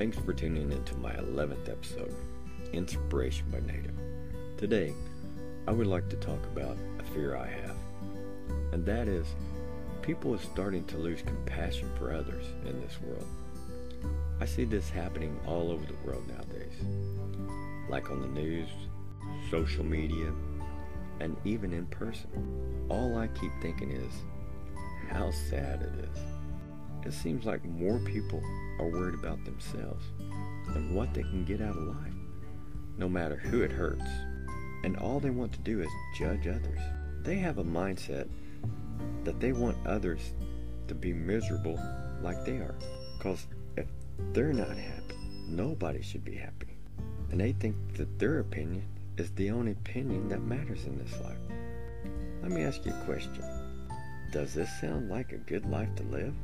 Thanks for tuning into my 11th episode, Inspiration by Native. Today, I would like to talk about a fear I have, and that is people are starting to lose compassion for others in this world. I see this happening all over the world nowadays, like on the news, social media, and even in person. All I keep thinking is how sad it is. It seems like more people are worried about themselves and what they can get out of life, no matter who it hurts. And all they want to do is judge others. They have a mindset that they want others to be miserable like they are. Because if they're not happy, nobody should be happy. And they think that their opinion is the only opinion that matters in this life. Let me ask you a question. Does this sound like a good life to live?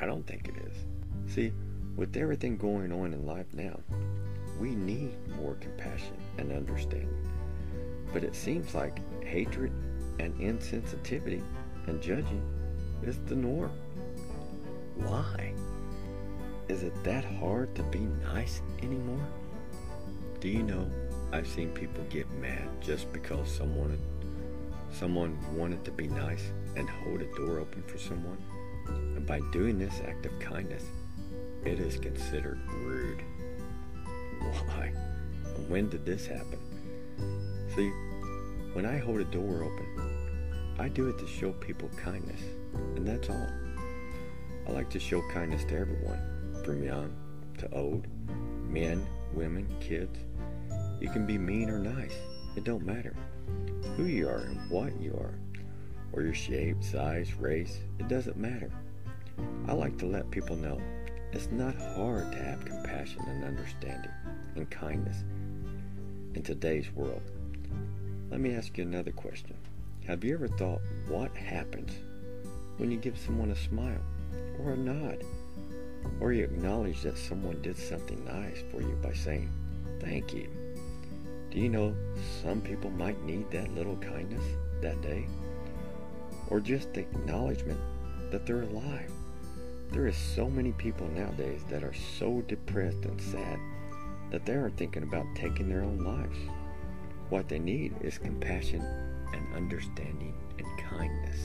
I don't think it is. See, with everything going on in life now, we need more compassion and understanding. But it seems like hatred and insensitivity and judging is the norm. Why? Is it that hard to be nice anymore? Do you know I've seen people get mad just because someone someone wanted to be nice and hold a door open for someone? And by doing this act of kindness, it is considered rude. Why? When did this happen? See, when I hold a door open, I do it to show people kindness, and that's all. I like to show kindness to everyone, from young to old, men, women, kids. You can be mean or nice. It don't matter who you are and what you are, or your shape, size, race. It doesn't matter. I like to let people know it's not hard to have compassion and understanding and kindness in today's world. Let me ask you another question. Have you ever thought what happens when you give someone a smile or a nod or you acknowledge that someone did something nice for you by saying thank you? Do you know some people might need that little kindness that day? Or just the acknowledgement that they're alive? There is so many people nowadays that are so depressed and sad that they are thinking about taking their own lives. What they need is compassion and understanding and kindness.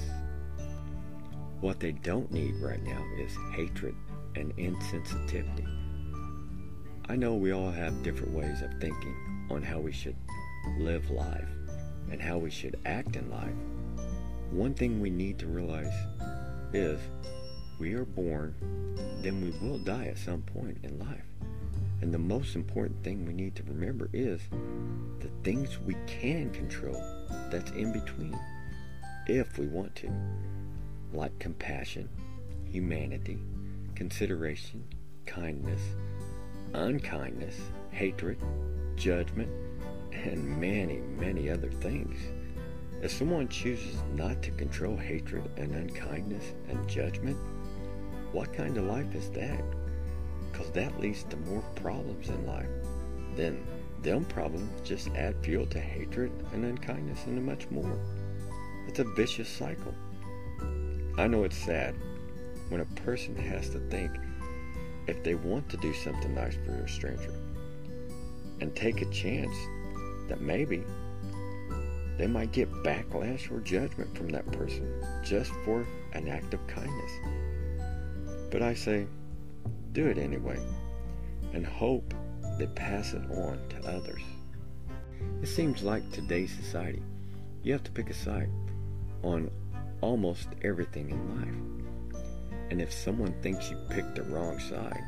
What they don't need right now is hatred and insensitivity. I know we all have different ways of thinking on how we should live life and how we should act in life. One thing we need to realize is we are born, then we will die at some point in life. And the most important thing we need to remember is the things we can control that's in between, if we want to, like compassion, humanity, consideration, kindness, unkindness, hatred, judgment, and many, many other things. If someone chooses not to control hatred and unkindness and judgment, what kind of life is that? Because that leads to more problems in life. Then them problems just add fuel to hatred and unkindness and much more. It's a vicious cycle. I know it's sad when a person has to think if they want to do something nice for a stranger and take a chance that maybe they might get backlash or judgment from that person just for an act of kindness. But I say, do it anyway and hope they pass it on to others. It seems like today's society, you have to pick a side on almost everything in life. And if someone thinks you picked the wrong side,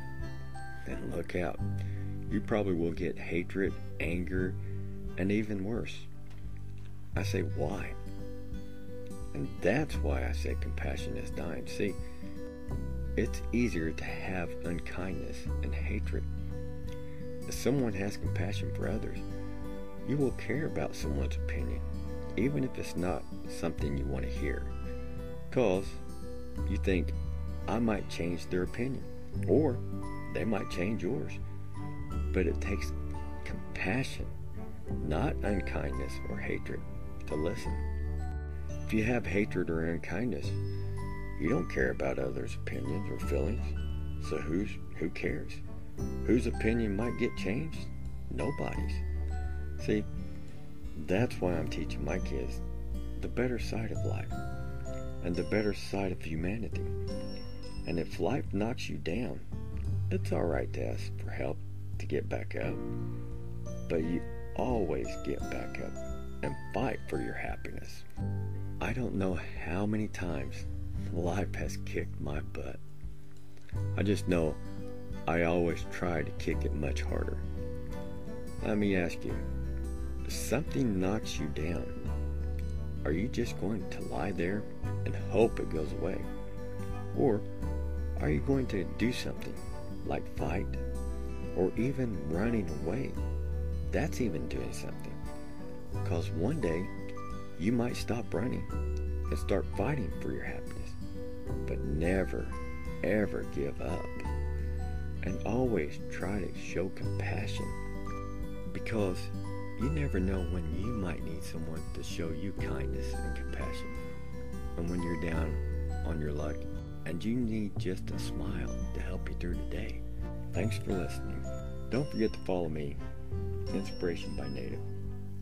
then look out you probably will get hatred, anger, and even worse. I say, why? And that's why I say compassion is dying. See, it's easier to have unkindness and hatred. If someone has compassion for others, you will care about someone's opinion, even if it's not something you want to hear. Because you think, I might change their opinion, or they might change yours but it takes compassion, not unkindness or hatred, to listen. If you have hatred or unkindness, you don't care about others' opinions or feelings, so who's who cares? whose opinion might get changed? Nobody's. See, that's why I'm teaching my kids the better side of life and the better side of humanity. And if life knocks you down, it's alright to ask for help to get back up. But you always get back up for your happiness. I don't know how many times life has kicked my butt. I just know I always try to kick it much harder. Let me ask you something knocks you down, are you just going to lie there and hope it goes away? Or are you going to do something like fight or even running away? That's even doing something. Because one day you might stop running and start fighting for your happiness. But never, ever give up. And always try to show compassion. Because you never know when you might need someone to show you kindness and compassion. And when you're down on your luck and you need just a smile to help you through the day. Thanks for listening. Don't forget to follow me, Inspiration by Native.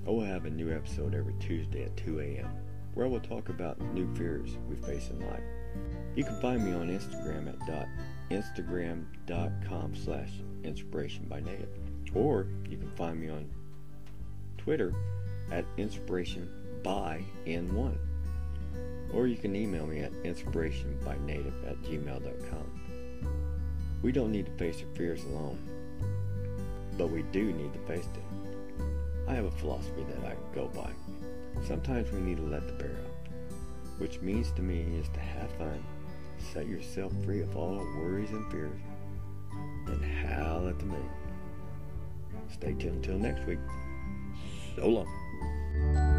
I will have a new episode every Tuesday at 2 a.m. where I will talk about new fears we face in life. You can find me on Instagram at dot instagram.com slash inspiration by native. Or you can find me on Twitter at inspiration by N1. Or you can email me at inspirationbynative at gmail.com. We don't need to face our fears alone, but we do need to face them. I have a philosophy that I go by. Sometimes we need to let the bear out, which means to me is to have fun, set yourself free of all worries and fears, and howl at the moon. Stay tuned until next week. So long.